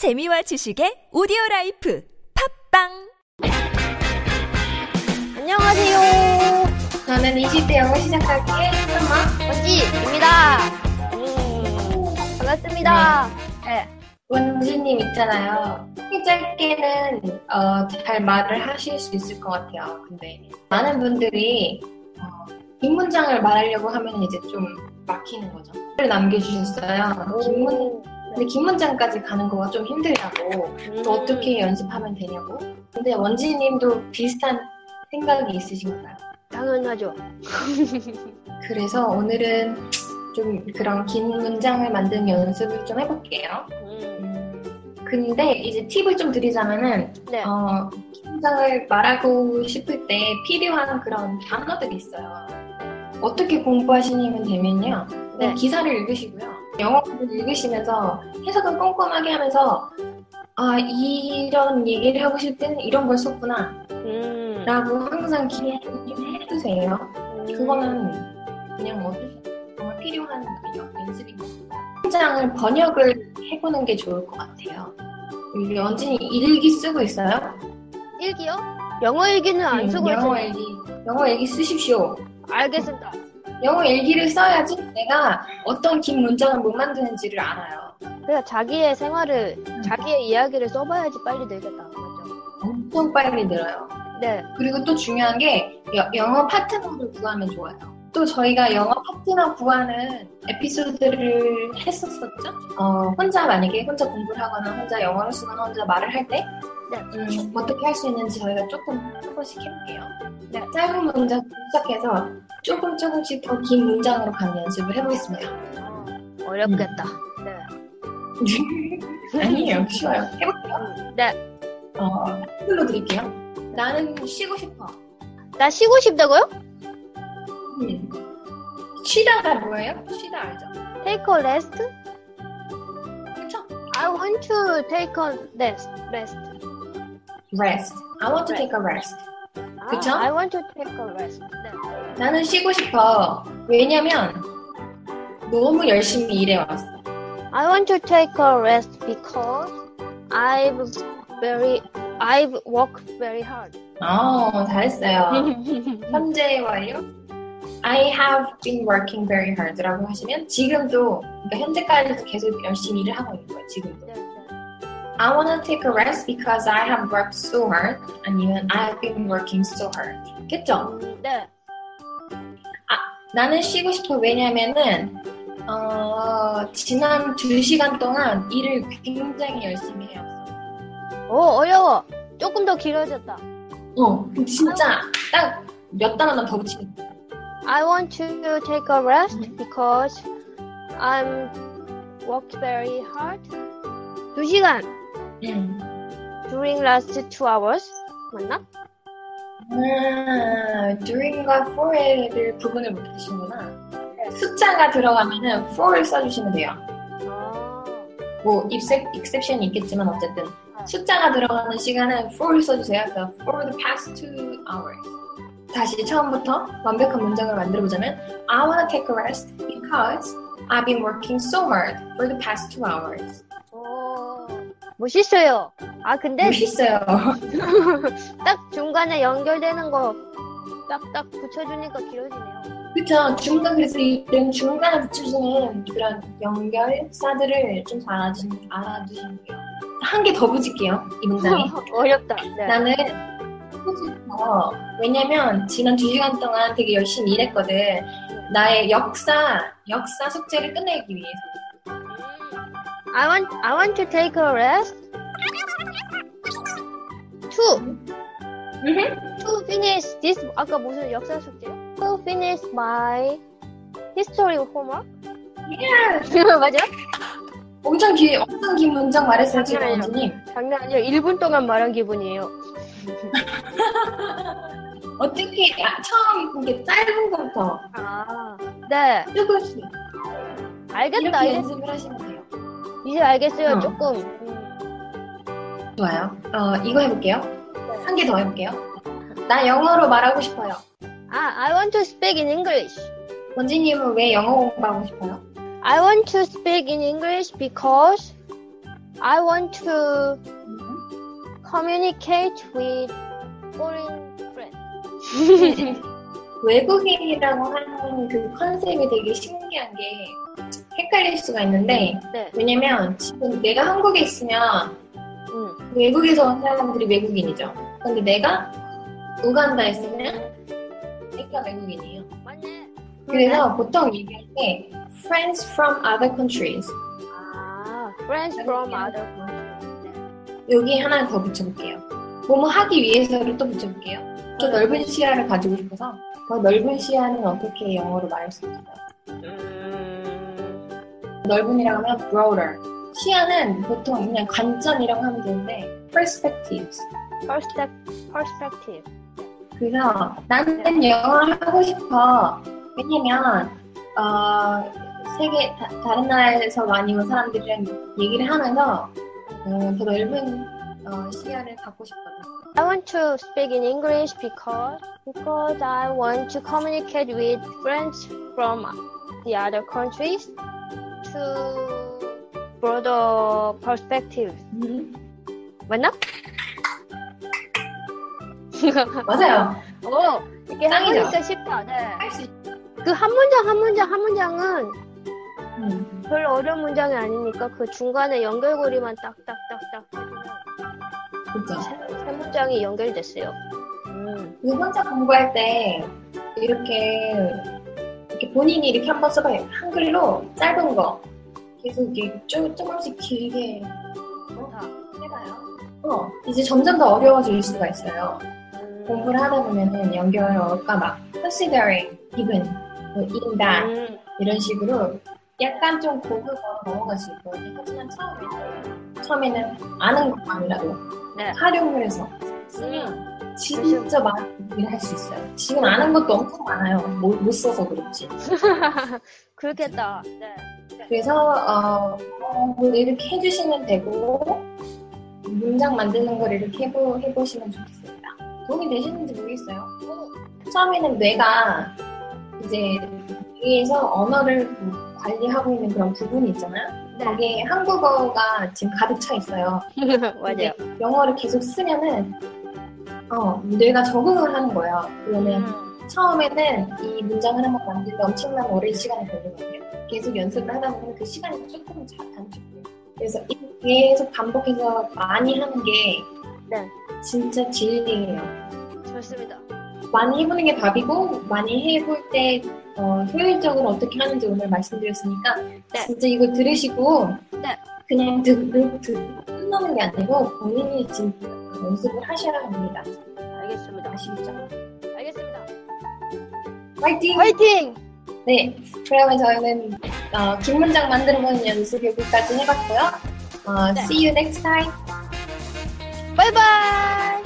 재미와 지식의 오디오 life 팟빵 안녕하세요. 저는 20대 영어 시작하기에 설마 원지입니다. 음, 반갑습니다. 네. 원지님 있잖아요. 짧게는 어, 잘 말을 하실 수 있을 것 같아요. 근데 많은 분들이 어, 긴 문장을 말하려고 하면 이제 좀 막히는 거죠. 글 남겨주셨어요. 긴 문, 근데 긴 문장까지 가는 거가 좀 힘들다고. 음, 또 어떻게 연습하면 되냐고. 근데 원지님도 비슷한 생각이 있으신가요? 당연하죠. 그래서 오늘은 좀 그런 긴 문장을 만드는 연습을 좀 해볼게요. 음, 근데 이제 팁을 좀 드리자면은 네. 어, 긴장을 말하고 싶을 때 필요한 그런 단어들이 있어요. 어떻게 공부하시면 되면요. 네. 기사를 읽으시고요. 영어를 읽으시면서 해석을 꼼꼼하게 하면서 아 이런 얘기를 하고 싶을 때는 이런 걸 썼구나 음, 라고 항상 좀 해두세요. 음, 그거는 그냥 어쩔 수 없어요. 정말 필요한 그 연- 연습인 것 같아요. 문장을 번역을 해보는 게 좋을 것 같아요. 우리 연진이 일기 쓰고 있어요? 일기요? 영어 일기는 안 음, 쓰고 영어 있어요. 일기. 영어 일기 쓰십시오. 알겠습니다. 영어 일기를 써야지 내가 어떤 긴 문장을 못 만드는지를 알아요. 그러니까 자기의 생활을, 자기의 이야기를 써봐야지 빨리 늘겠다. 맞죠? 엄청 빨리 늘어요. 네. 그리고 또 중요한 게 여- 영어 파트너를 구하면 좋아요. 또 저희가 영어 파트너 구하는 에피소드를 했었었죠. 어, 혼자 만약에 혼자 공부를 하거나 혼자 영어를 쓰거나 혼자 말을 할 때 네. 음, 어떻게 할 수 있는지 저희가 조금 한 번씩 해볼게요. 네, 짧은 문장 시작해서 조금 조금씩 더 긴 문장으로 가는 연습을 해보겠습니다. 어, 어렵겠다. 네. 아니에요, 쉬워요. 해볼게요. 음, 네. 어, 한글로 드릴게요. 나는 쉬고 싶어. 나 쉬고 싶다고요? 음. 쉬다가 뭐예요? 쉬다 알죠? Take a rest? 그쵸? I want to take a rest. rest. Rest. I want to take a rest. 아, 그쵸? I want to take a rest. 네. 나는 쉬고 싶어. 왜냐면 너무 열심히 일해왔어. I want to take a rest because I've very I've worked very hard. 어, 잘했어요. 현재 완료. I have been working very hard라고 하시면 지금도 그러니까 현재까지도 계속 열심히 일을 하고 있는 거예요. 지금도. 네, 네. I wanna take a rest because I have worked so hard. 아니면 I've been working so hard. 겠죠? 음, 네. 나는 쉬고 싶어. 왜냐면은 어, 지난 두 시간 동안 일을 굉장히 열심히 해왔어. 오 어려워. 조금 더 길어졌다. 어, 진짜 딱 몇 단어만 더 붙이면 돼. I want to take a rest because I'm worked very hard. 두 시간 응. during last two hours 맞나? 아, during과 for를 구분을 못 하시는구나. 숫자가 들어가면은 for를 써주시면 돼요. 아, 뭐 except, exception이 있겠지만 어쨌든 숫자가 들어가는 시간은 for를 써주세요. 그래서 for the past two hours. 다시 처음부터 완벽한 문장을 만들어 보자면 I wanna take a rest because I've been working so hard for the past two hours. 오, 멋있어요. 아 근데 멋있어요. 딱 중간에 연결되는 거 딱딱 붙여주니까 길어지네요. 그쵸. 중간, 그래서 이런 중간에 붙여주는 그런 연결사들을 좀 잘 알아두시면 돼요. 한 개 더 붙일게요. 이 문장에. 어렵다. 네. 나는 하고 싶어. 왜냐면 지난 두 시간 동안 되게 열심히 일했거든. 나의 역사, 역사 숙제를 끝내기 위해서. I want I want to take a rest. To to finish this 아까 무슨 역사 숙제요? To finish my history homework. 맞아? 엄청 긴, 엄청 긴 문장 말했어요, 지금 아니에요. 원주님. 장난 아니에요. 1분 동안 말한 기분이에요. 어떻게, 아, 처음 이게 짧은 것부터 아, 네. 조금씩 알겠다. 이렇게 연습을 하시면 돼요. 이제 알겠어요. 어. 조금. 음. 좋아요. 어, 이거 해볼게요. 한개 더 해볼게요. 나 영어로 말하고 싶어요. 아, I want to speak in English. 원지님은 왜 영어 공부하고 싶어요? I want to speak in English because I want to communicate with foreign friends. 외국인이라고 하는 그 컨셉이 되게 신기한 게 헷갈릴 수가 있는데 네. 왜냐면 지금 내가 한국에 있으면 음. 외국에서 온 사람들이 외국인이죠. 근데 내가 우간다에 있으면 내가 외국인이에요. 맞네. 그래서 보통 얘기할 때 friends from other countries 아, friends from other countries. 여기 하나 더 붙여볼게요. 뭐뭐 하기 위해서를 또 붙여볼게요. 더 넓은 시야를 가지고 싶어서 더 넓은 시야는 어떻게 영어로 말할 수 있을까요? 음. 넓은이라고 하면 broader. 시야는 보통 그냥 관점이라고 하면 되는데 perspectives. Perspective. Perspective. 그래서 나는 영어를 하고 싶어. 왜냐면 어, 세계 다, 다른 나라에서 많이 온 사람들이랑 얘기를 하면서 어, 더 넓은 어, 시야를 갖고 싶거든. I want to speak in English because because I want to communicate with friends from the other countries to broader perspective. 맞나? 맞아요. 오, 이게 짱이죠? 쉽다. 네. 할수 있. 그한 문장 한 문장 한 문장은 음. 별로 어려운 문장이 아니니까 그 중간에 연결고리만 딱딱딱딱 그죠. 세, 세 문장이 연결됐어요. 음. 그 혼자 공부할 때 이렇게 이렇게 본인이 이렇게 한번 써봐요. 한글로 짧은 거 계속 이렇게 조, 조금씩 길게 좋다. 해봐요. 어, 이제 점점 더 어려워질 수가 있어요. 음. 공부를 하다 보면은 연결어가 막 considering, even, 뭐 in that 음. 이런 식으로 약간 좀 고급으로 넘어갈 수 있거든요. 하지만 처음에는 처음에는 아는 것만이라도 네. 활용을 해서 쓰면 진짜 많은 일을 할수 있어요. 지금 아는 것도 엄청 많아요. 못, 못 써서 그렇지. 그렇겠다. 네. 그래서 어, 어, 뭐 이렇게 해주시면 되고 문장 만드는 걸 이렇게 해보, 해보시면 좋겠습니다. 도움이 되시는지 모르겠어요. 처음에는 뇌가 이제 뇌에서 언어를 뭐 관리하고 있는 그런 부분이 있잖아요. 네. 거기에 한국어가 지금 가득 차 있어요. 맞아요. 영어를 계속 쓰면은 어, 뇌가 적응을 하는 거예요. 그러면 음. 처음에는 이 문장을 한번 만들때 엄청난 오랜 시간이 걸리거든요. 계속 연습을 하다 보면 그 시간이 조금 자- 단축돼요. 그래서 이- 계속 반복해서 많이 하는 게 네. 진짜 진리예요. 좋습니다. 많이 해보는 게 답이고 많이 해볼 때 어, 효율적으로 어떻게 하는지 오늘 말씀드렸으니까 네. 진짜 이거 들으시고 네. 그냥 듣고 듣고 끝나는 게 아니고 본인이 진짜 연습을 하셔야 합니다. 알겠습니다. 아시겠죠? 알겠습니다. 화이팅! 화이팅! 네, 그러면 저희는 어, 긴 문장 건 연습 여기까지 해봤고요. 어, 네. See you next time. 바이바이!